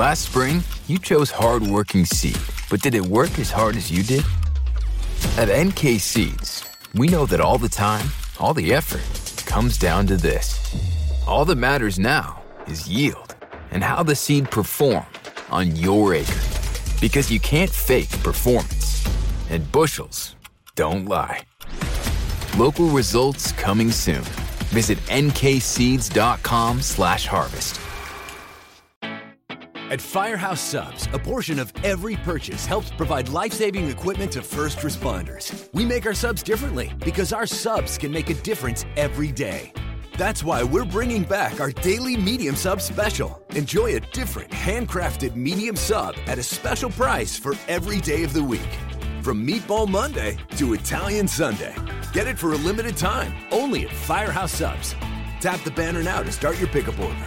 Last spring, you chose hardworking seed, but did it work as hard as you did? At NK Seeds, we know that all the time, all the effort comes down to this. All that matters now is yield and how the seed performed on your acre. Because you can't fake performance, and bushels don't lie. Local results coming soon. Visit nkseeds.com slash harvest. At Firehouse Subs, a portion of every purchase helps provide life saving equipment to first responders. We make our subs differently because our subs can make a difference every day. That's why we're bringing back our daily medium sub special. Enjoy a different handcrafted medium sub at a special price for every day of the week. From Meatball Monday to Italian Sunday. Get it for a limited time only at Firehouse Subs. Tap the banner now to start your pickup order.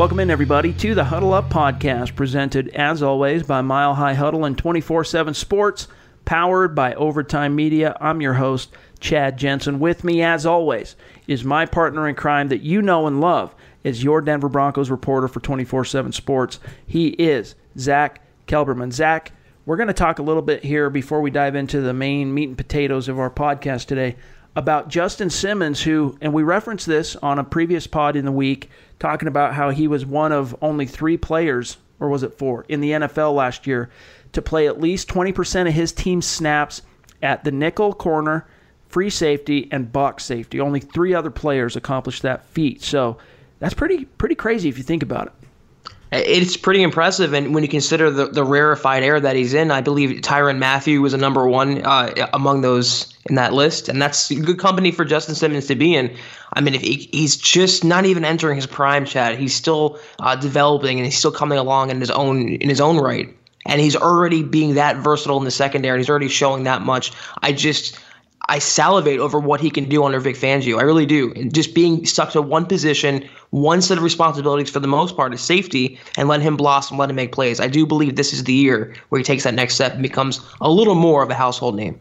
Welcome in, everybody, to the Huddle Up podcast, presented as always by Mile High Huddle and 24 7 Sports, powered by Overtime Media. I'm your host, Chad Jensen. With me, as always, is my partner in crime that you know and love, is your Denver Broncos reporter for 24 7 Sports. He is Zach Kelberman. Zach, we're going to talk a little bit here before we dive into the main meat and potatoes of our podcast today about Justin Simmons, who, and we referenced this on a previous pod in the week, talking about how he was one of only three players, or was it four, in the NFL last year to play at least 20% of his team's snaps at the nickel corner, free safety, and box safety. Only three other players accomplished that feat. So that's pretty pretty crazy if you think about it. It's pretty impressive, and when you consider the, the rarefied air that he's in, I believe Tyrann Mathieu was a number one uh, among those in that list, and that's good company for Justin Simmons to be in. I mean, if he, he's just not even entering his prime, Chad, he's still uh, developing and he's still coming along in his own in his own right, and he's already being that versatile in the secondary, and he's already showing that much. I just I salivate over what he can do under Vic Fangio. I really do. And just being stuck to one position, one set of responsibilities for the most part is safety, and let him blossom, let him make plays. I do believe this is the year where he takes that next step and becomes a little more of a household name.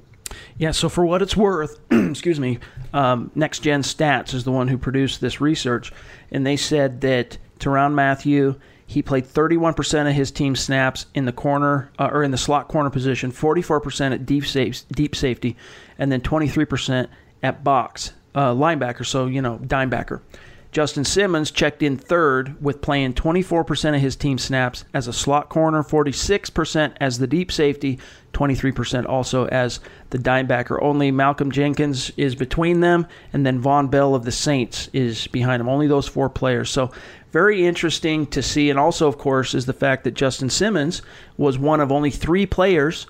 Yeah, so for what it's worth, excuse me, um, Next Gen Stats is the one who produced this research, and they said that Tyrann Mathieu he played 31% of his team snaps in the corner uh, or in the slot corner position, 44% at deep safe, deep safety, and then 23% at box uh, linebacker. So you know, dimebacker. Justin Simmons checked in third with playing 24% of his team snaps as a slot corner, 46% as the deep safety, 23% also as the dimebacker. Only Malcolm Jenkins is between them, and then Vonn Bell of the Saints is behind him. Only those four players. So very interesting to see. And also, of course, is the fact that Justin Simmons was one of only three players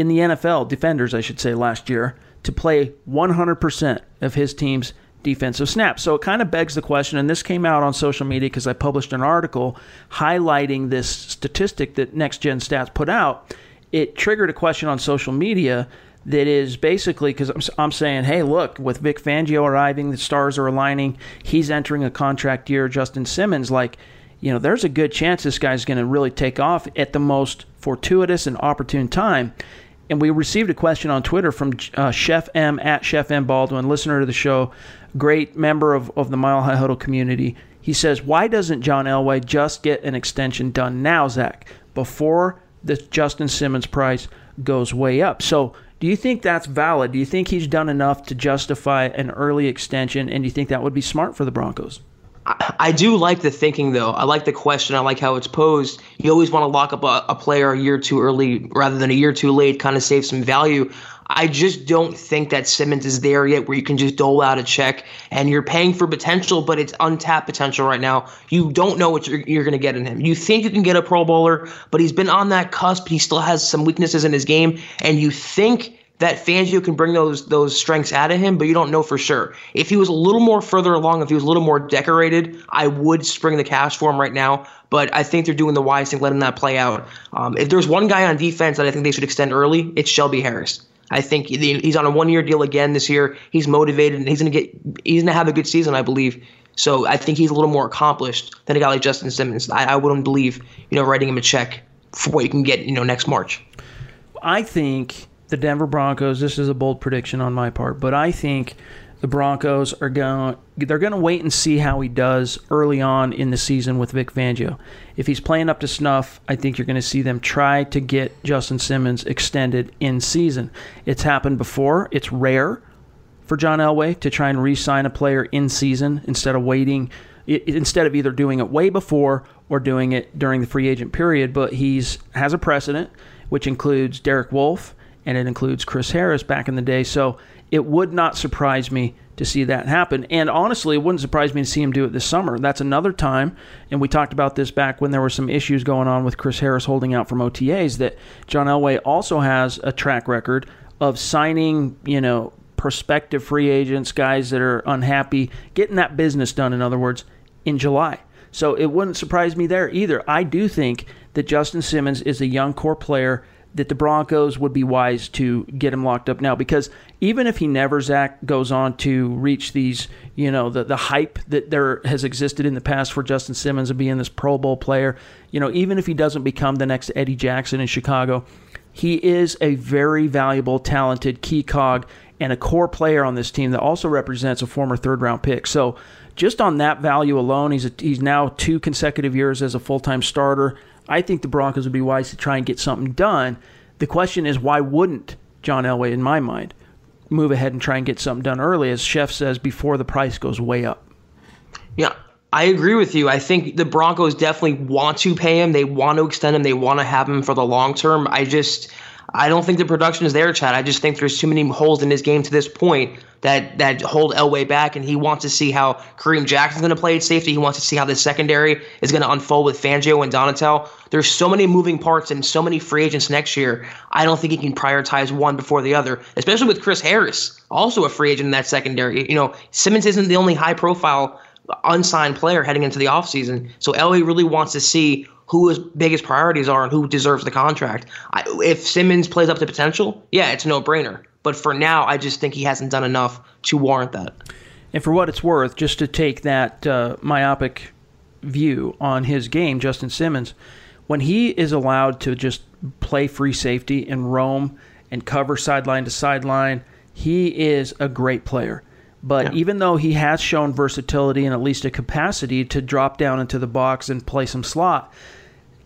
in the NFL, defenders, I should say, last year, to play 100% of his team's defensive snaps. So it kind of begs the question, and this came out on social media because I published an article highlighting this statistic that Next Gen Stats put out. It triggered a question on social media that is basically because I'm, I'm saying, hey, look, with Vic Fangio arriving, the stars are aligning. He's entering a contract year. Justin Simmons, like, you know, there's a good chance this guy's going to really take off at the most fortuitous and opportune time. And we received a question on Twitter from uh, Chef M at Chef M Baldwin, listener to the show, great member of, of the Mile High Huddle community. He says, Why doesn't John Elway just get an extension done now, Zach, before the Justin Simmons price goes way up? So, do you think that's valid? Do you think he's done enough to justify an early extension? And do you think that would be smart for the Broncos? I do like the thinking, though. I like the question. I like how it's posed. You always want to lock up a, a player a year too early rather than a year too late, kind of save some value. I just don't think that Simmons is there yet where you can just dole out a check and you're paying for potential, but it's untapped potential right now. You don't know what you're, you're going to get in him. You think you can get a Pro Bowler, but he's been on that cusp. He still has some weaknesses in his game, and you think that Fangio can bring those those strengths out of him, but you don't know for sure. If he was a little more further along, if he was a little more decorated, I would spring the cash for him right now. But I think they're doing the wise thing, letting that play out. Um, if there's one guy on defense that I think they should extend early, it's Shelby Harris. I think he's on a one-year deal again this year. He's motivated, and he's gonna get he's gonna have a good season, I believe. So I think he's a little more accomplished than a guy like Justin Simmons. I, I wouldn't believe you know writing him a check for what you can get you know next March. I think the Denver Broncos. This is a bold prediction on my part, but I think the Broncos are going they're going to wait and see how he does early on in the season with Vic Fangio. If he's playing up to snuff, I think you're going to see them try to get Justin Simmons extended in season. It's happened before. It's rare for John Elway to try and re-sign a player in season instead of waiting instead of either doing it way before or doing it during the free agent period, but he's has a precedent which includes Derek Wolfe and it includes Chris Harris back in the day. So it would not surprise me to see that happen. And honestly, it wouldn't surprise me to see him do it this summer. That's another time, and we talked about this back when there were some issues going on with Chris Harris holding out from OTAs, that John Elway also has a track record of signing, you know, prospective free agents, guys that are unhappy, getting that business done, in other words, in July. So it wouldn't surprise me there either. I do think that Justin Simmons is a young core player that the Broncos would be wise to get him locked up now because even if he never Zach goes on to reach these you know the the hype that there has existed in the past for Justin Simmons of being this Pro Bowl player you know even if he doesn't become the next Eddie Jackson in Chicago he is a very valuable talented key cog and a core player on this team that also represents a former third round pick. So just on that value alone he's a, he's now two consecutive years as a full-time starter I think the Broncos would be wise to try and get something done. The question is, why wouldn't John Elway, in my mind, move ahead and try and get something done early, as Chef says, before the price goes way up? Yeah, I agree with you. I think the Broncos definitely want to pay him. They want to extend him. They want to have him for the long term. I just I don't think the production is there, Chad. I just think there's too many holes in his game to this point that that hold Elway back, and he wants to see how Kareem Jackson's going to play at safety. He wants to see how the secondary is going to unfold with Fangio and Donatell. There's so many moving parts and so many free agents next year. I don't think he can prioritize one before the other, especially with Chris Harris, also a free agent in that secondary. You know, Simmons isn't the only high profile unsigned player heading into the offseason. So Elway really wants to see who his biggest priorities are and who deserves the contract. I, if Simmons plays up to potential, yeah, it's no brainer. But for now, I just think he hasn't done enough to warrant that. And for what it's worth, just to take that uh, myopic view on his game, Justin Simmons, when he is allowed to just play free safety and roam and cover sideline to sideline, he is a great player. But yeah. even though he has shown versatility and at least a capacity to drop down into the box and play some slot,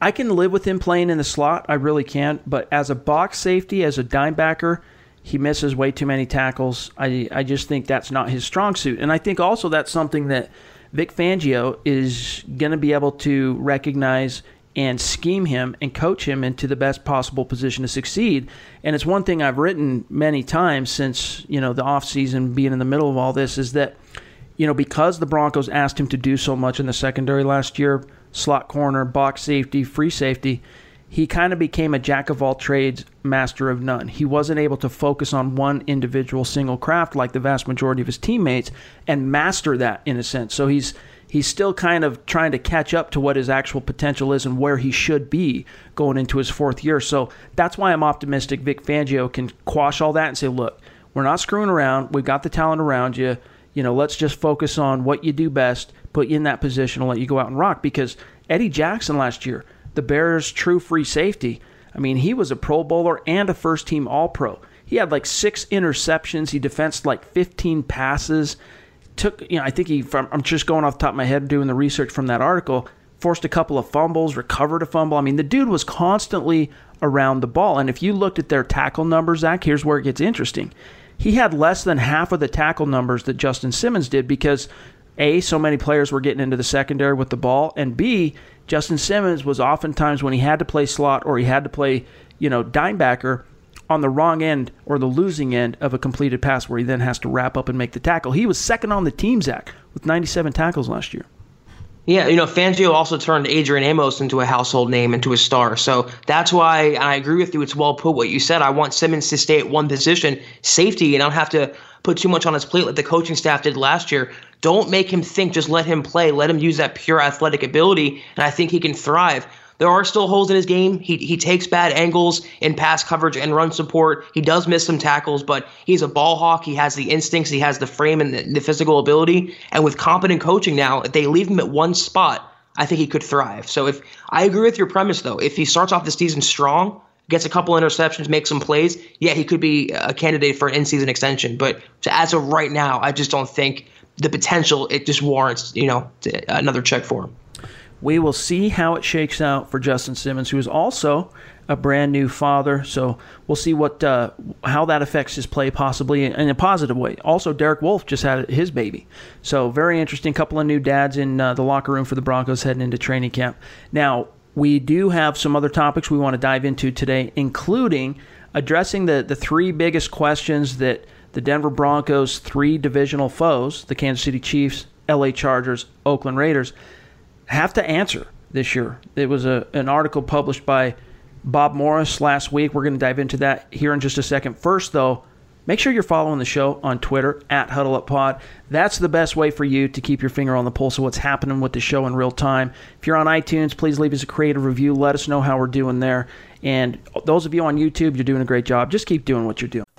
I can live with him playing in the slot. I really can't. But as a box safety, as a dime backer, he misses way too many tackles. I, I just think that's not his strong suit. And I think also that's something that Vic Fangio is going to be able to recognize and scheme him and coach him into the best possible position to succeed. And it's one thing I've written many times since, you know, the offseason being in the middle of all this is that, you know, because the Broncos asked him to do so much in the secondary last year, slot corner, box safety, free safety, he kind of became a jack of all trades, master of none. He wasn't able to focus on one individual single craft like the vast majority of his teammates and master that in a sense. So he's he's still kind of trying to catch up to what his actual potential is and where he should be going into his fourth year. So that's why I'm optimistic Vic Fangio can quash all that and say, look, we're not screwing around. We've got the talent around you. You know, let's just focus on what you do best put you in that position and let you go out and rock. Because Eddie Jackson last year, the Bears' true free safety, I mean, he was a Pro Bowler and a first team All Pro. He had like six interceptions. He defensed like 15 passes. Took, you know, I think he, from, I'm just going off the top of my head doing the research from that article, forced a couple of fumbles, recovered a fumble. I mean, the dude was constantly around the ball. And if you looked at their tackle numbers, Zach, here's where it gets interesting. He had less than half of the tackle numbers that Justin Simmons did because a, so many players were getting into the secondary with the ball, and B, Justin Simmons was oftentimes when he had to play slot or he had to play, you know, dimebacker on the wrong end or the losing end of a completed pass where he then has to wrap up and make the tackle. He was second on the team, Zach, with 97 tackles last year. Yeah, you know, Fangio also turned Adrian Amos into a household name, into a star. So that's why I agree with you. It's well put what you said. I want Simmons to stay at one position, safety, and I don't have to put too much on his plate like the coaching staff did last year. Don't make him think, just let him play, let him use that pure athletic ability, and I think he can thrive. There are still holes in his game. He, he takes bad angles in pass coverage and run support. He does miss some tackles, but he's a ball hawk. He has the instincts, he has the frame and the, the physical ability. And with competent coaching now, if they leave him at one spot, I think he could thrive. So if I agree with your premise though, if he starts off the season strong, gets a couple interceptions, makes some plays, yeah, he could be a candidate for an in-season extension. But as of right now, I just don't think the potential it just warrants you know another check for him. We will see how it shakes out for Justin Simmons, who is also a brand new father. So we'll see what uh, how that affects his play, possibly in a positive way. Also, Derek Wolfe just had his baby, so very interesting. Couple of new dads in uh, the locker room for the Broncos heading into training camp. Now we do have some other topics we want to dive into today, including addressing the the three biggest questions that the Denver Broncos' three divisional foes, the Kansas City Chiefs, LA Chargers, Oakland Raiders have to answer this year. It was a, an article published by Bob Morris last week. We're going to dive into that here in just a second. First, though, make sure you're following the show on Twitter at HuddleUpPod. That's the best way for you to keep your finger on the pulse of what's happening with the show in real time. If you're on iTunes, please leave us a creative review. Let us know how we're doing there. And those of you on YouTube, you're doing a great job. Just keep doing what you're doing.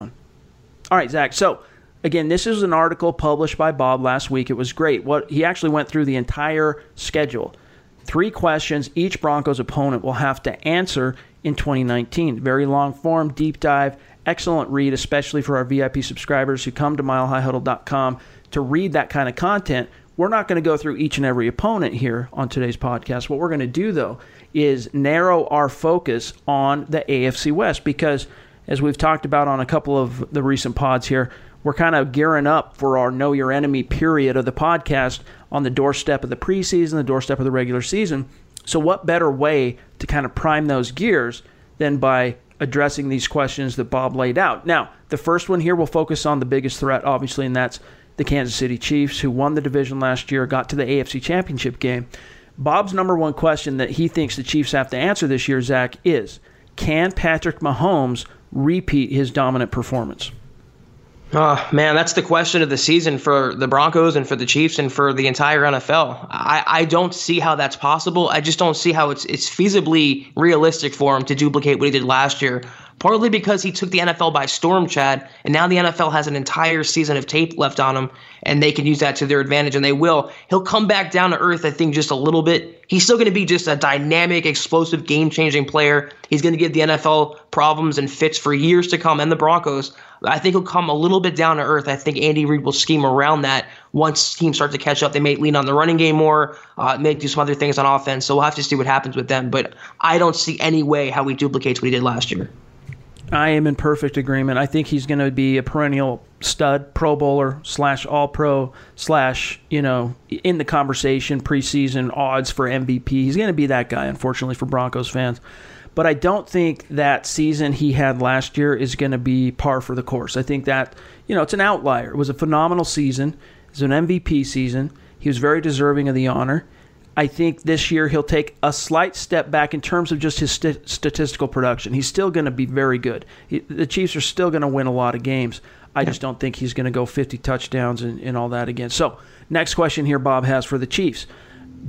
All right, Zach. So again, this is an article published by Bob last week. It was great. What he actually went through the entire schedule. Three questions each Broncos opponent will have to answer in 2019. Very long form, deep dive, excellent read, especially for our VIP subscribers who come to milehighhuddle.com to read that kind of content. We're not going to go through each and every opponent here on today's podcast. What we're going to do, though, is narrow our focus on the AFC West because – as we've talked about on a couple of the recent pods here, we're kind of gearing up for our Know Your Enemy period of the podcast on the doorstep of the preseason, the doorstep of the regular season. So, what better way to kind of prime those gears than by addressing these questions that Bob laid out? Now, the first one here will focus on the biggest threat, obviously, and that's the Kansas City Chiefs, who won the division last year, got to the AFC Championship game. Bob's number one question that he thinks the Chiefs have to answer this year, Zach, is can Patrick Mahomes repeat his dominant performance? Oh, man, that's the question of the season for the Broncos and for the Chiefs and for the entire NFL. I, I don't see how that's possible. I just don't see how it's it's feasibly realistic for him to duplicate what he did last year partly because he took the NFL by storm, Chad, and now the NFL has an entire season of tape left on him, and they can use that to their advantage, and they will. He'll come back down to earth, I think, just a little bit. He's still going to be just a dynamic, explosive, game changing player. He's going to give the NFL problems and fits for years to come, and the Broncos. I think he'll come a little bit down to earth. I think Andy Reid will scheme around that once teams start to catch up. They may lean on the running game more, uh, may do some other things on offense. So we'll have to see what happens with them. But I don't see any way how he duplicates what he did last year. I am in perfect agreement. I think he's going to be a perennial stud, Pro Bowler slash All Pro slash you know in the conversation preseason odds for MVP. He's going to be that guy, unfortunately for Broncos fans. But I don't think that season he had last year is going to be par for the course. I think that you know it's an outlier. It was a phenomenal season. It was an MVP season. He was very deserving of the honor. I think this year he'll take a slight step back in terms of just his st- statistical production. He's still going to be very good. He, the Chiefs are still going to win a lot of games. I yeah. just don't think he's going to go 50 touchdowns and, and all that again. So, next question here Bob has for the Chiefs.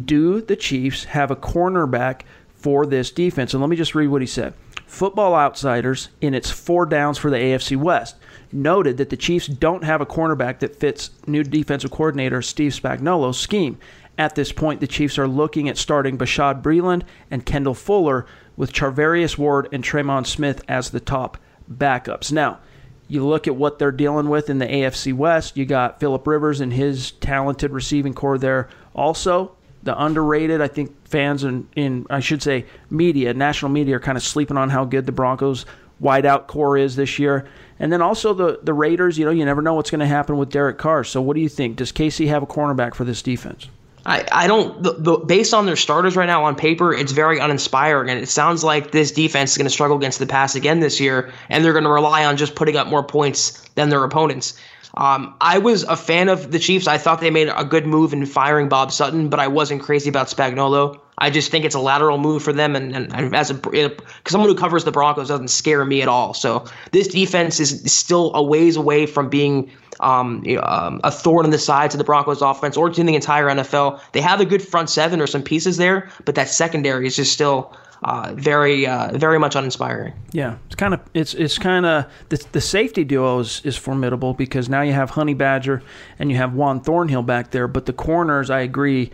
Do the Chiefs have a cornerback for this defense? And let me just read what he said. Football Outsiders, in its four downs for the AFC West, noted that the Chiefs don't have a cornerback that fits new defensive coordinator Steve Spagnuolo's scheme. At this point, the Chiefs are looking at starting Bashaud Breeland and Kendall Fuller with Charvarius Ward and Tremon Smith as the top backups. Now, you look at what they're dealing with in the AFC West. You got Philip Rivers and his talented receiving corps there. Also, the underrated. I think fans in, in I should say media, national media, are kind of sleeping on how good the Broncos wideout corps is this year. And then also the the Raiders. You know, you never know what's going to happen with Derek Carr. So what do you think? Does KC have a cornerback for this defense? I, I don't the, the, based on their starters right now on paper it's very uninspiring and it sounds like this defense is going to struggle against the pass again this year and they're going to rely on just putting up more points than their opponents um, I was a fan of the Chiefs. I thought they made a good move in firing Bob Sutton, but I wasn't crazy about Spagnuolo. I just think it's a lateral move for them, and, and, and as a because someone who covers the Broncos doesn't scare me at all. So this defense is still a ways away from being um, um, a thorn in the sides of the Broncos offense or to the entire NFL. They have a good front seven or some pieces there, but that secondary is just still uh, very uh, very much uninspiring. Yeah, it's kind of it's it's kind of the, the safety duo is, is formidable because now you have Honey Badger and you have Juan Thornhill back there, but the corners, I agree,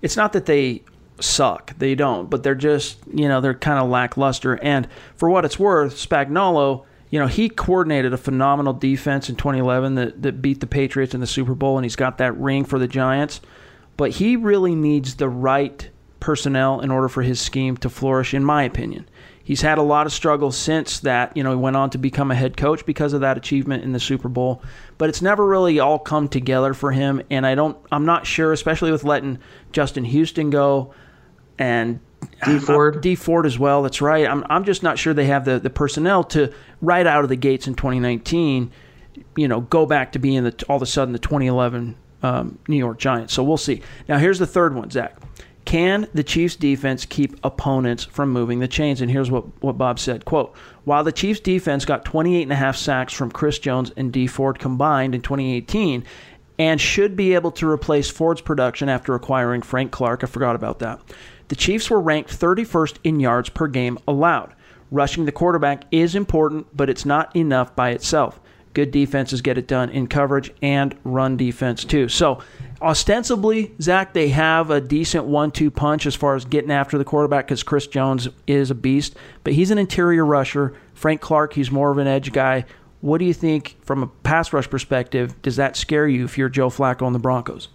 it's not that they suck, they don't, but they're just you know they're kind of lackluster. And for what it's worth, Spagnuolo you know, he coordinated a phenomenal defense in 2011 that, that beat the Patriots in the Super Bowl, and he's got that ring for the Giants. But he really needs the right personnel in order for his scheme to flourish, in my opinion. He's had a lot of struggles since that. You know, he went on to become a head coach because of that achievement in the Super Bowl, but it's never really all come together for him. And I don't, I'm not sure, especially with letting Justin Houston go and Dee Ford. Dee Ford as well. That's right. I'm, I'm just not sure they have the, the personnel to right out of the gates in 2019. You know, go back to being the all of a sudden the 2011 um, New York Giants. So we'll see. Now here's the third one, Zach. Can the Chiefs defense keep opponents from moving the chains? And here's what, what Bob said. Quote, while the Chiefs defense got 28 and a half sacks from Chris Jones and Dee Ford combined in 2018 and should be able to replace Ford's production after acquiring Frank Clark, I forgot about that. The Chiefs were ranked 31st in yards per game allowed. Rushing the quarterback is important, but it's not enough by itself. Good defenses get it done in coverage and run defense too. So, ostensibly, Zach, they have a decent one-two punch as far as getting after the quarterback because Chris Jones is a beast, but he's an interior rusher. Frank Clark, he's more of an edge guy. What do you think from a pass rush perspective? Does that scare you if you're Joe Flacco on the Broncos?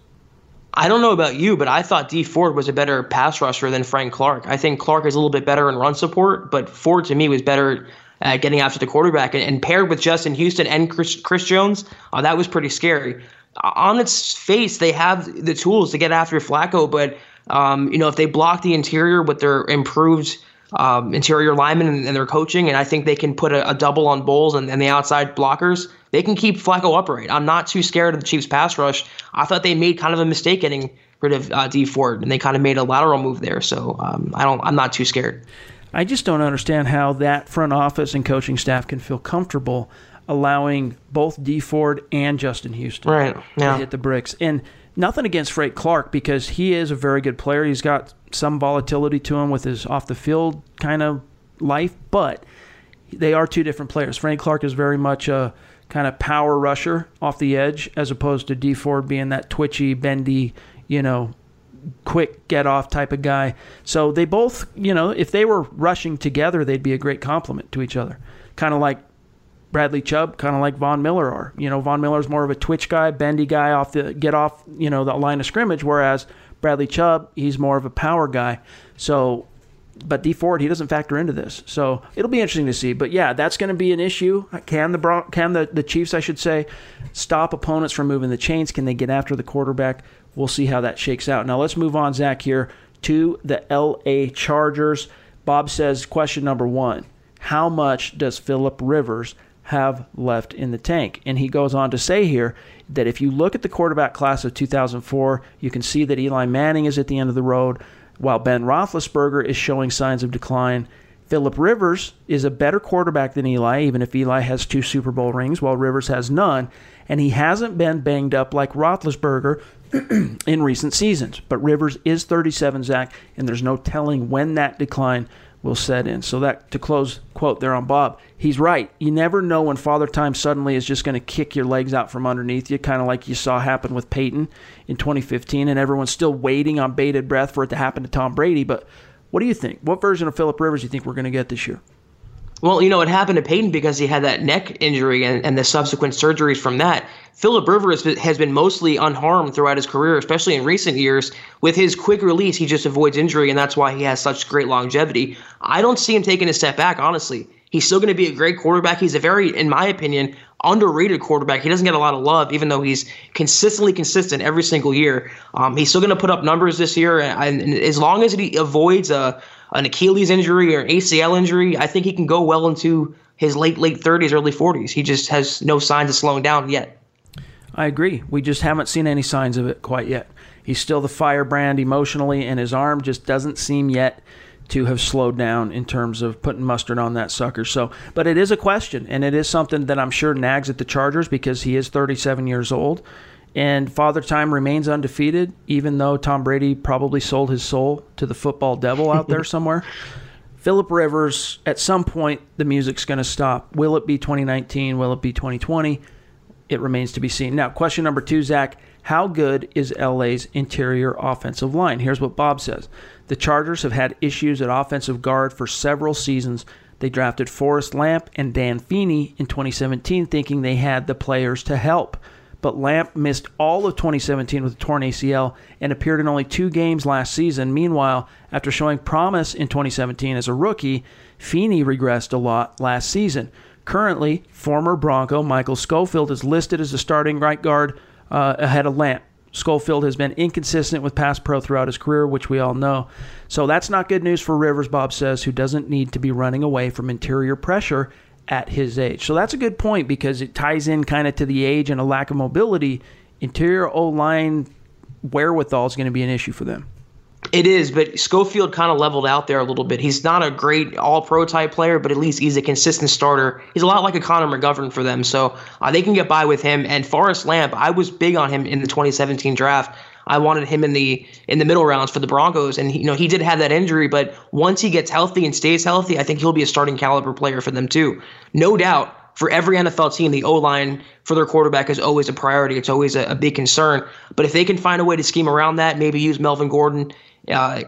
I don't know about you, but I thought Dee Ford was a better pass rusher than Frank Clark. I think Clark is a little bit better in run support, but Ford to me was better at getting after the quarterback. And, and paired with Justin Houston and Chris, Chris Jones, uh, that was pretty scary. On its face, they have the tools to get after Flacco, but um, you know if they block the interior with their improved um, interior linemen and, and, their coaching, and I think they can put a, a double on Bolles and, and the outside blockers they can keep Flacco upright. I'm not too scared of the Chiefs' pass rush. I thought they made kind of a mistake getting rid of uh, Dee Ford, and they kind of made a lateral move there. So um, I don't. I'm not too scared. I just don't understand how that front office and coaching staff can feel comfortable allowing both Dee Ford and Justin Houston right, yeah. to hit the bricks. And nothing against Frank Clark because he is a very good player. He's got some volatility to him with his off the field kind of life, but they are two different players. Frank Clark is very much a kind of power rusher off the edge, as opposed to Dee Ford being that twitchy, bendy, you know, quick get off type of guy. So they both, you know, if they were rushing together, they'd be a great complement to each other. Kind of like Bradley Chubb, kind of like Von Miller are. You know, Von Miller's more of a twitch guy, bendy guy off the get off, you know, the line of scrimmage, whereas Bradley Chubb, he's more of a power guy. So but Dee Ford, he doesn't factor into this, so it'll be interesting to see. But yeah, that's going to be an issue. Can the Bron- can the, the Chiefs, I should say, stop opponents from moving the chains? Can they get after the quarterback? We'll see how that shakes out. Now let's move on, Zach, here to the L.A. Chargers. Bob says, question number one: How much does Philip Rivers have left in the tank? And he goes on to say here that if you look at the quarterback class of 2004, you can see that Eli Manning is at the end of the road. While Ben Roethlisberger is showing signs of decline, Philip Rivers is a better quarterback than Eli, even if Eli has two Super Bowl rings, while Rivers has none. And he hasn't been banged up like Roethlisberger in recent seasons. But Rivers is 37, Zach, and there's no telling when that decline will set in. So that to close quote there on Bob, he's right. You never know when Father Time suddenly is just going to kick your legs out from underneath you, kind of like you saw happen with Peyton in 2015, and everyone's still waiting on bated breath for it to happen to Tom Brady. But what do you think? What version of Philip Rivers do you think we're going to get this year? Well, you know, it happened to Peyton because he had that neck injury and, and the subsequent surgeries from that. Philip Rivers has been mostly unharmed throughout his career, especially in recent years. With his quick release, he just avoids injury, and that's why he has such great longevity. I don't see him taking a step back, honestly. He's still going to be a great quarterback. He's a very, in my opinion, underrated quarterback. He doesn't get a lot of love, even though he's consistently consistent every single year. Um, he's still going to put up numbers this year, and, and as long as he avoids a an Achilles injury or ACL injury, I think he can go well into his late late 30s, early 40s. He just has no signs of slowing down yet. I agree. We just haven't seen any signs of it quite yet. He's still the firebrand emotionally, and his arm just doesn't seem yet to have slowed down in terms of putting mustard on that sucker. So, but it is a question, and it is something that I'm sure nags at the Chargers because he is 37 years old, and Father Time remains undefeated, even though Tom Brady probably sold his soul to the football devil out there somewhere. Philip Rivers, at some point, the music's going to stop. Will it be 2019? Will it be 2020? It remains to be seen. Now, question number two, Zach. How good is LA's interior offensive line? Here's what Bob says The Chargers have had issues at offensive guard for several seasons. They drafted Forrest Lamp and Dan Feeney in 2017, thinking they had the players to help. But Lamp missed all of 2017 with a torn ACL and appeared in only two games last season. Meanwhile, after showing promise in 2017 as a rookie, Feeney regressed a lot last season. Currently, former Bronco Michael Schofield is listed as the starting right guard uh, ahead of Lamp. Schofield has been inconsistent with pass pro throughout his career, which we all know. So that's not good news for Rivers, Bob says, who doesn't need to be running away from interior pressure at his age. So that's a good point because it ties in kind of to the age and a lack of mobility. Interior O line wherewithal is going to be an issue for them. It is, but Schofield kind of leveled out there a little bit. He's not a great all pro type player, but at least he's a consistent starter. He's a lot like a Connor McGovern for them, so uh, they can get by with him. And Forrest Lamp, I was big on him in the 2017 draft. I wanted him in the in the middle rounds for the Broncos, and he, you know he did have that injury, but once he gets healthy and stays healthy, I think he'll be a starting caliber player for them too. No doubt, for every NFL team, the O line for their quarterback is always a priority. It's always a, a, big concern. But if they can find a way to scheme around that, maybe use Melvin Gordon uh,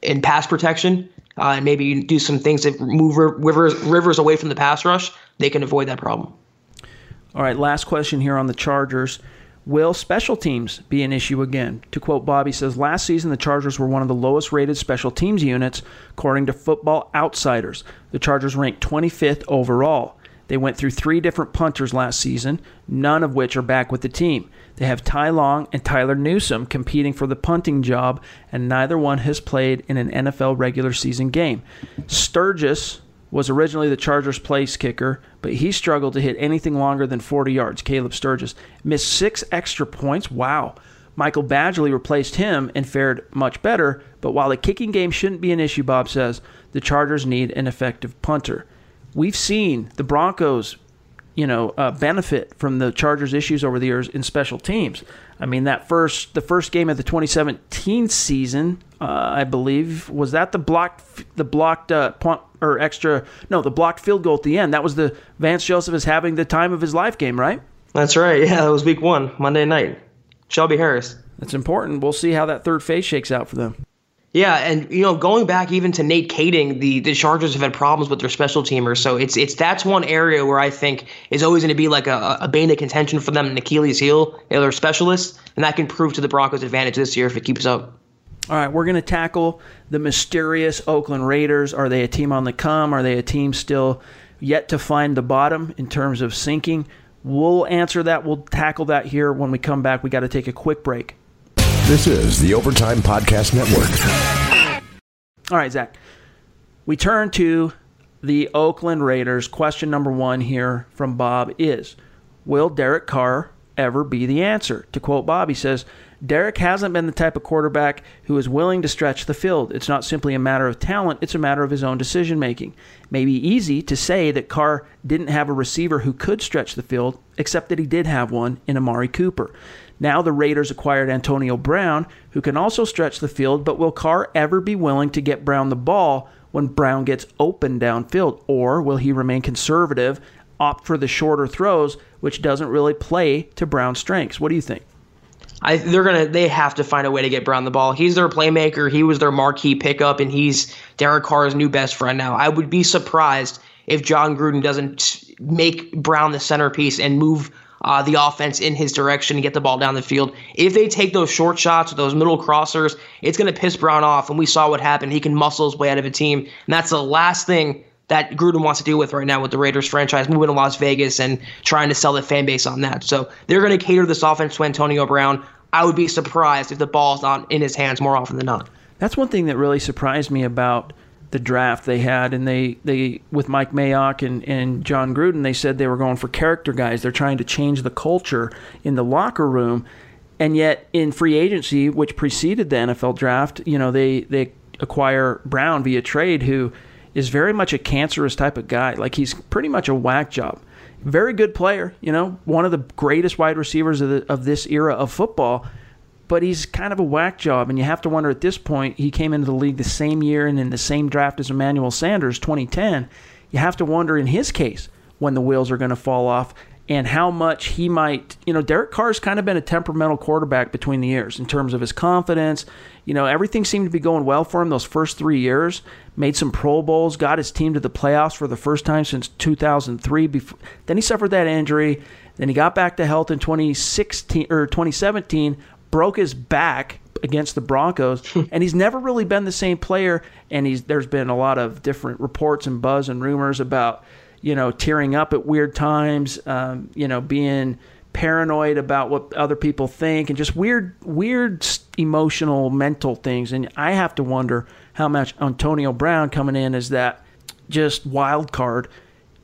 in pass protection, uh, and maybe do some things that move rivers rivers away from the pass rush, they can avoid that problem. All right, last question here on the Chargers. Will special teams be an issue again? To quote Bobby says, last season the Chargers were one of the lowest rated special teams units according to Football Outsiders. The Chargers ranked 25th overall. They went through three different punters last season, none of which are back with the team. They have Ty Long and Tyler Newsome competing for the punting job, and neither one has played in an NFL regular season game. Sturgis was originally the Chargers' place kicker, but he struggled to hit anything longer than 40 yards. Caleb Sturgis missed six extra points. Wow. Michael Badgley replaced him and fared much better, but while the kicking game shouldn't be an issue, Bob says, the Chargers need an effective punter. We've seen the Broncos you know, uh, benefit from the Chargers' issues over the years in special teams. I mean, that first the first game of the 2017 season, uh, I believe, was that the blocked the blocked uh, punt or extra no the blocked field goal at the end. That was the Vance Joseph is having the time of his life game, right? That's right. Yeah, that was week one, Monday night. Shelby Harris. That's important. We'll see how that third phase shakes out for them. Yeah, and you know, going back even to Nate Kaeding, the the Chargers have had problems with their special teamers. So it's it's that's one area where I think is always going to be like a, a bane of contention for them, an Achilles heel, their specialists, and that can prove to the Broncos' advantage this year if it keeps up. All right, we're going to tackle the mysterious Oakland Raiders. Are they a team on the come? Are they a team still yet to find the bottom in terms of sinking? We'll answer that. We'll tackle that here when we come back. We got to take a quick break. This is the Overtime Podcast Network. All right, Zach. We turn to the Oakland Raiders. Question number one here from Bob is Will Derek Carr ever be the answer? To quote Bob, he says, Derek hasn't been the type of quarterback who is willing to stretch the field. It's not simply a matter of talent, it's a matter of his own decision making. May be easy to say that Carr didn't have a receiver who could stretch the field, except that he did have one in Amari Cooper. Now the Raiders acquired Antonio Brown, who can also stretch the field, but will Carr ever be willing to get Brown the ball when Brown gets open downfield? Or will he remain conservative, opt for the shorter throws, which doesn't really play to Brown's strengths? What do you think? I, they're gonna they have to find a way to get Brown the ball. He's their playmaker. He was their marquee pickup, and he's Derek Carr's new best friend now. I would be surprised if Jon Gruden doesn't make Brown the centerpiece and move uh, the offense in his direction and get the ball down the field. If they take those short shots or those middle crossers, it's going to piss Brown off. And we saw what happened. He can muscle his way out of a team. And that's the last thing that Gruden wants to deal with right now with the Raiders franchise moving to Las Vegas and trying to sell the fan base on that. So they're going to cater this offense to Antonio Brown. I would be surprised if the ball's not in his hands more often than not. That's one thing that really surprised me about the draft they had, and they, they with Mike Mayock and, and Jon Gruden, they said they were going for character guys. They're trying to change the culture in the locker room, and yet in free agency, which preceded the NFL draft, you know they they acquire Brown via trade, who is very much a cancerous type of guy. Like he's pretty much a whack job. Very good player, you know, one of the greatest wide receivers of, the, of this era of football but he's kind of a whack job, and you have to wonder at this point. He came into the league the same year and in the same draft as Emmanuel Sanders, 2010. You have to wonder in his case when the wheels are going to fall off and how much he might. You know, Derek Carr's kind of been a temperamental quarterback between the years in terms of his confidence. You know, everything seemed to be going well for him those first three years. Made some Pro Bowls, got his team to the playoffs for the first time since 2003. Before, then he suffered that injury. Then he got back to health in 2016 or 2017 broke his back against the Broncos, and he's never really been the same player. And he's there's been a lot of different reports and buzz and rumors about you know tearing up at weird times, um, you know being paranoid about what other people think, and just weird weird emotional mental things. And I have to wonder how much Antonio Brown coming in is that just wild card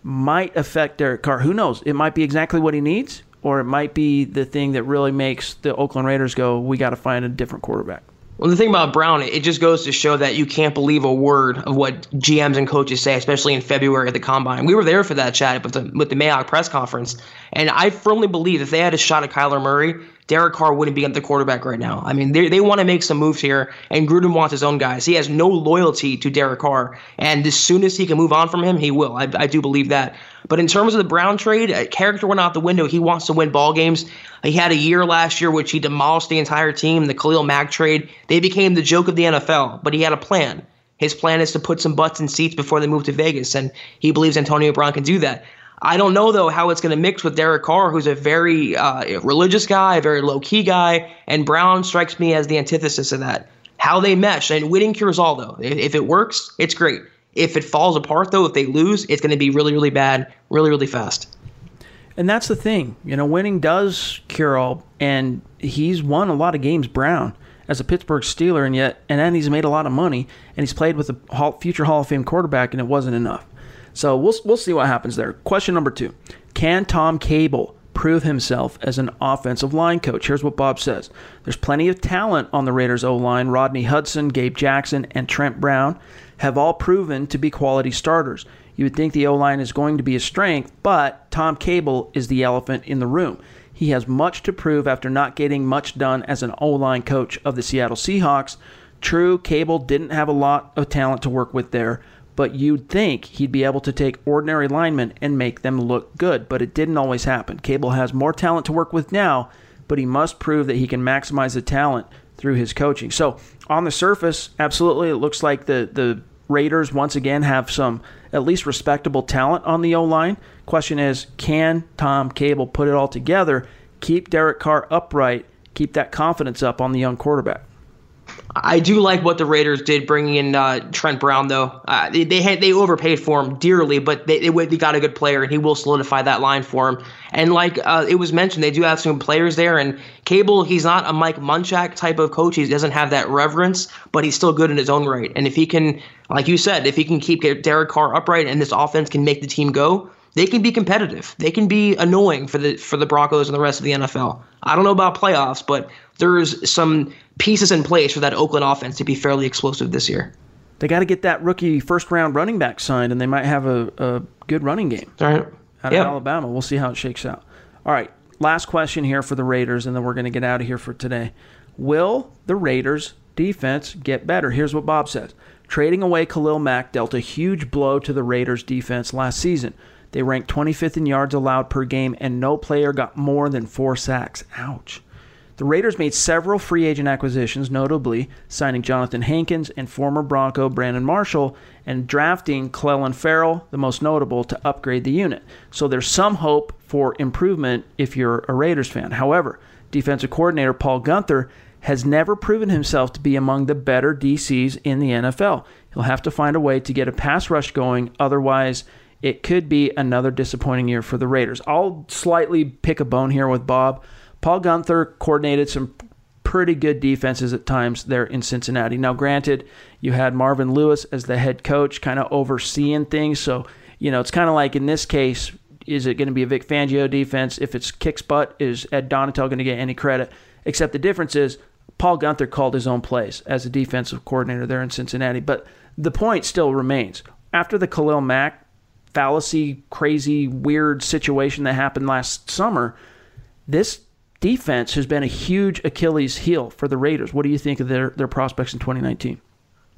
might affect Derek Carr. Who knows? It might be exactly what he needs or it might be the thing that really makes the Oakland Raiders go, we got to find a different quarterback. Well, the thing about Brown, it just goes to show that you can't believe a word of what GMs and coaches say, especially in February at the combine. We were there for that chat with the with the Mayock press conference, and I firmly believe if they had a shot at Kyler Murray, Derek Carr wouldn't be at the quarterback right now. I mean, they, they want to make some moves here, and Gruden wants his own guys. He has no loyalty to Derek Carr, and as soon as he can move on from him, he will. I, I do believe that. But in terms of the Brown trade, uh, character went out the window. He wants to win ball games. He had a year last year which he demolished the entire team. The Khalil Mack trade, they became the joke of the NFL. But he had a plan. His plan is to put some butts in seats before they move to Vegas, and he believes Antonio Brown can do that. I don't know though how it's going to mix with Derek Carr, who's a very uh, religious guy, a very low key guy, and Brown strikes me as the antithesis of that. How they mesh and winning cures all though. If, it works, it's great. If it falls apart though, if they lose, it's going to be really really bad, really really fast. And that's the thing, you know, winning does cure all, and he's won a lot of games. Brown as a Pittsburgh Steeler, and yet, and then he's made a lot of money, and he's played with a future Hall of Fame quarterback, and it wasn't enough. So we'll we'll see what happens there. Question number two: Can Tom Cable prove himself as an offensive line coach? Here's what Bob says: There's plenty of talent on the Raiders O line. Rodney Hudson, Gabe Jackson, and Trent Brown have all proven to be quality starters. You would think the O line is going to be a strength, but Tom Cable is the elephant in the room. He has much to prove after not getting much done as an O line coach of the Seattle Seahawks. True, Cable didn't have a lot of talent to work with there, but you'd think he'd be able to take ordinary linemen and make them look good, but it didn't always happen. Cable has more talent to work with now, but he must prove that he can maximize the talent through his coaching. So, on the surface, absolutely, it looks like the, the Raiders once again have some at least respectable talent on the O line. Question is, can Tom Cable put it all together, keep Derek Carr upright, keep that confidence up on the young quarterback? I do like what the Raiders did bringing in uh, Trent Brown, though. Uh, they they, had, they overpaid for him dearly, but they, they, they got a good player, and he will solidify that line for him. And like uh, it was mentioned, they do have some players there. And Cable, he's not a Mike Munchak type of coach. He doesn't have that reverence, but he's still good in his own right. And if he can, like you said, if he can keep Derek Carr upright and this offense can make the team go, they can be competitive. They can be annoying for the for the Broncos and the rest of the NFL. I don't know about playoffs, but there's some pieces in place for that Oakland offense to be fairly explosive this year. They got to get that rookie first round running back signed, and they might have a, a good running game. All right. Out of yep. Alabama. We'll see how it shakes out. All right. Last question here for the Raiders, and then we're going to get out of here for today. Will the Raiders defense get better? Here's what Bob says. Trading away Khalil Mack dealt a huge blow to the Raiders defense last season. They ranked 25th in yards allowed per game, and no player got more than four sacks. Ouch. The Raiders made several free agent acquisitions, notably signing Johnathan Hankins and former Bronco Brandon Marshall, and drafting Clelin Ferrell, the most notable, to upgrade the unit. So there's some hope for improvement if you're a Raiders fan. However, defensive coordinator Paul Guenther has never proven himself to be among the better DCs in the NFL. He'll have to find a way to get a pass rush going, otherwise, it could be another disappointing year for the Raiders. I'll slightly pick a bone here with Bob. Paul Guenther coordinated some pretty good defenses at times there in Cincinnati. Now, granted, you had Marvin Lewis as the head coach, kind of overseeing things. So, you know, it's kind of like in this case, is it going to be a Vic Fangio defense? If it's kicks butt, is Ed Donatell going to get any credit? Except the difference is Paul Guenther called his own plays as a defensive coordinator there in Cincinnati. But the point still remains. After the Khalil Mack fallacy, crazy, weird situation that happened last summer, this defense has been a huge Achilles heel for the Raiders. What do you think of their, their prospects in 2019?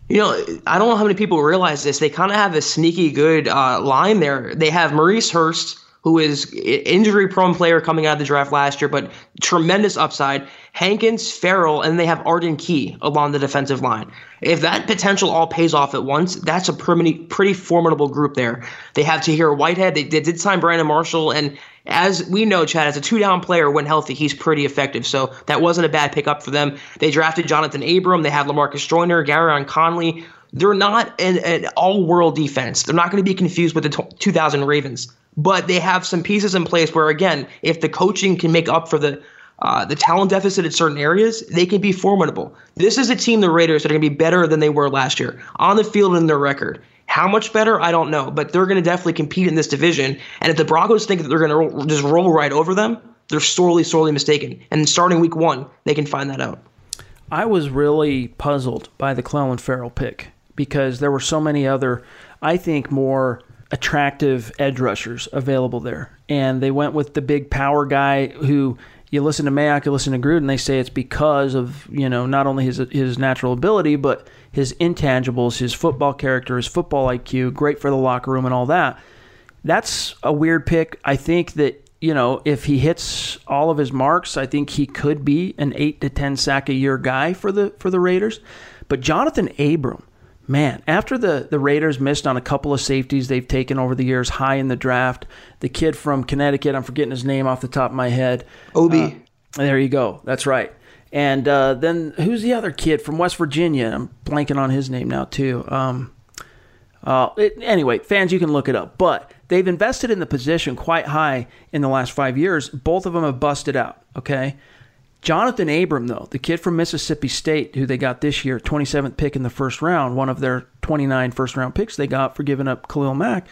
You know, I don't know how many people realize this. They kind of have a sneaky good uh, line there. They have Maurice Hurst, who is injury prone player coming out of the draft last year, but tremendous upside. Hankins, Ferrell, and they have Arden Key along the defensive line. If that potential all pays off at once, that's a pretty pretty formidable group there. They have Tahir Whitehead. They, they did sign Brandon Marshall, and as we know, Chad, as a two down player when healthy, he's pretty effective. So that wasn't a bad pickup for them. They drafted Johnathan Abram. They have Lamarcus Joyner, Gareon Conley. They're not an, an all world defense. They're not going to be confused with the t- 2000 Ravens but they have some pieces in place where again if the coaching can make up for the uh, the talent deficit in certain areas, they can be formidable. This is a team, the Raiders, that are going to be better than they were last year on the field and in their record. How much better, I don't know, but they're going to definitely compete in this division. And if the Broncos think that they're going to just roll right over them, they're sorely, sorely mistaken. And starting week one, they can find that out. I was really puzzled by the Clelin Ferrell pick because there were so many other, I think, more attractive edge rushers available there. And they went with the big power guy who you listen to Mayock, you listen to Gruden, they say it's because of, you know, not only his his natural ability, but his intangibles, his football character, his football IQ, great for the locker room and all that. That's a weird pick. I think that, you know, if he hits all of his marks, I think he could be an 8 to 10 sack a year guy for the for the Raiders. But Johnathan Abram, man, after the, the Raiders missed on a couple of safeties they've taken over the years high in the draft, the kid from Connecticut, I'm forgetting his name off the top of my head. Obi. Uh, there you go. That's right. And uh, then who's the other kid from West Virginia? I'm blanking on his name now, too. Um, uh, it, anyway, fans, you can look it up. But they've invested in the position quite high in the last five years. Both of them have busted out, okay? Johnathan Abram, though, the kid from Mississippi State, who they got this year, 27th pick in the first round, one of their 29 first round picks they got for giving up Khalil Mack.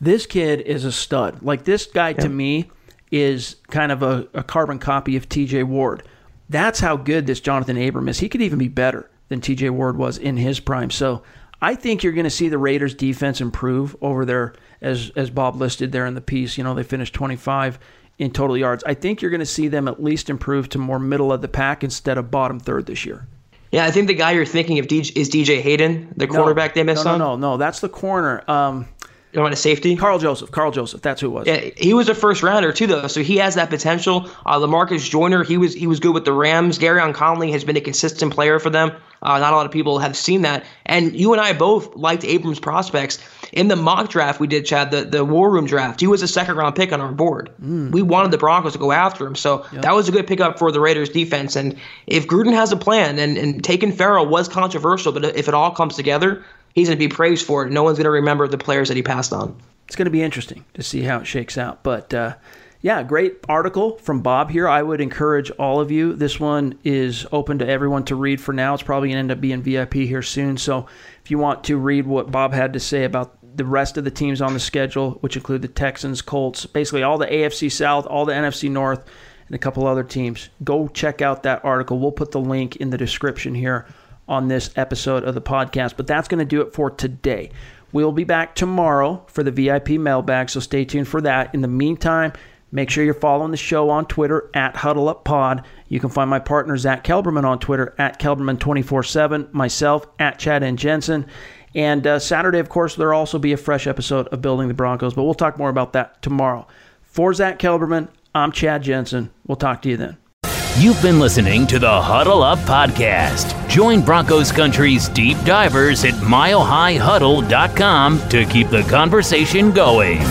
This kid is a stud. Like, this guy to me is kind of a, a carbon copy of TJ Ward. That's how good this Johnathan Abram is. He could even be better than TJ Ward was in his prime. So I think you're going to see the Raiders defense improve over there, as, as Bob listed there in the piece. You know, they finished 25 in total yards. I think you're going to see them at least improve to more middle of the pack instead of bottom third this year. Yeah, I think the guy you're thinking of is DJ Hayden, the quarterback no, they missed no, on. No, no, no, that's the corner. Um, you want a safety? Karl Joseph. Karl Joseph. That's who it was. Yeah, he was a first rounder too, though, so he has that potential. Uh, Lamarcus Joyner, he was he was good with the Rams. Gareon Conley has been a consistent player for them. Uh, not a lot of people have seen that. And you and I both liked Abrams' prospects in the mock draft we did, Chad. The the War Room draft. He was a second round pick on our board. Mm. We wanted the Broncos to go after him, so yep. that was a good pickup for the Raiders defense. And if Gruden has a plan, and and taking Ferrell was controversial, but if it all comes together, he's going to be praised for it. No one's going to remember the players that he passed on it's going to be interesting to see how it shakes out. But uh, yeah, great article from Bob here. I would encourage all of you. This one is open to everyone to read for now. It's probably going to end up being VIP here soon. So if you want to read what Bob had to say about the rest of the teams on the schedule, which include the Texans, Colts, basically all the AFC South, all the NFC North, and a couple other teams, go check out that article. We'll put the link in the description here on this episode of the podcast. But that's going to do it for today. We'll be back tomorrow for the VIP mailbag, so stay tuned for that. In the meantime, make sure you're following the show on Twitter at HuddleUpPod. You can find my partner Zach Kelberman on Twitter at Kelberman247, myself at Chad and Jensen. And uh, Saturday, of course, there'll also be a fresh episode of Building the Broncos, but we'll talk more about that tomorrow. For Zach Kelberman, I'm Chad Jensen. We'll talk to you then. You've been listening to the Huddle Up Podcast. Join Broncos Country's deep divers at milehighhuddle.com to keep the conversation going.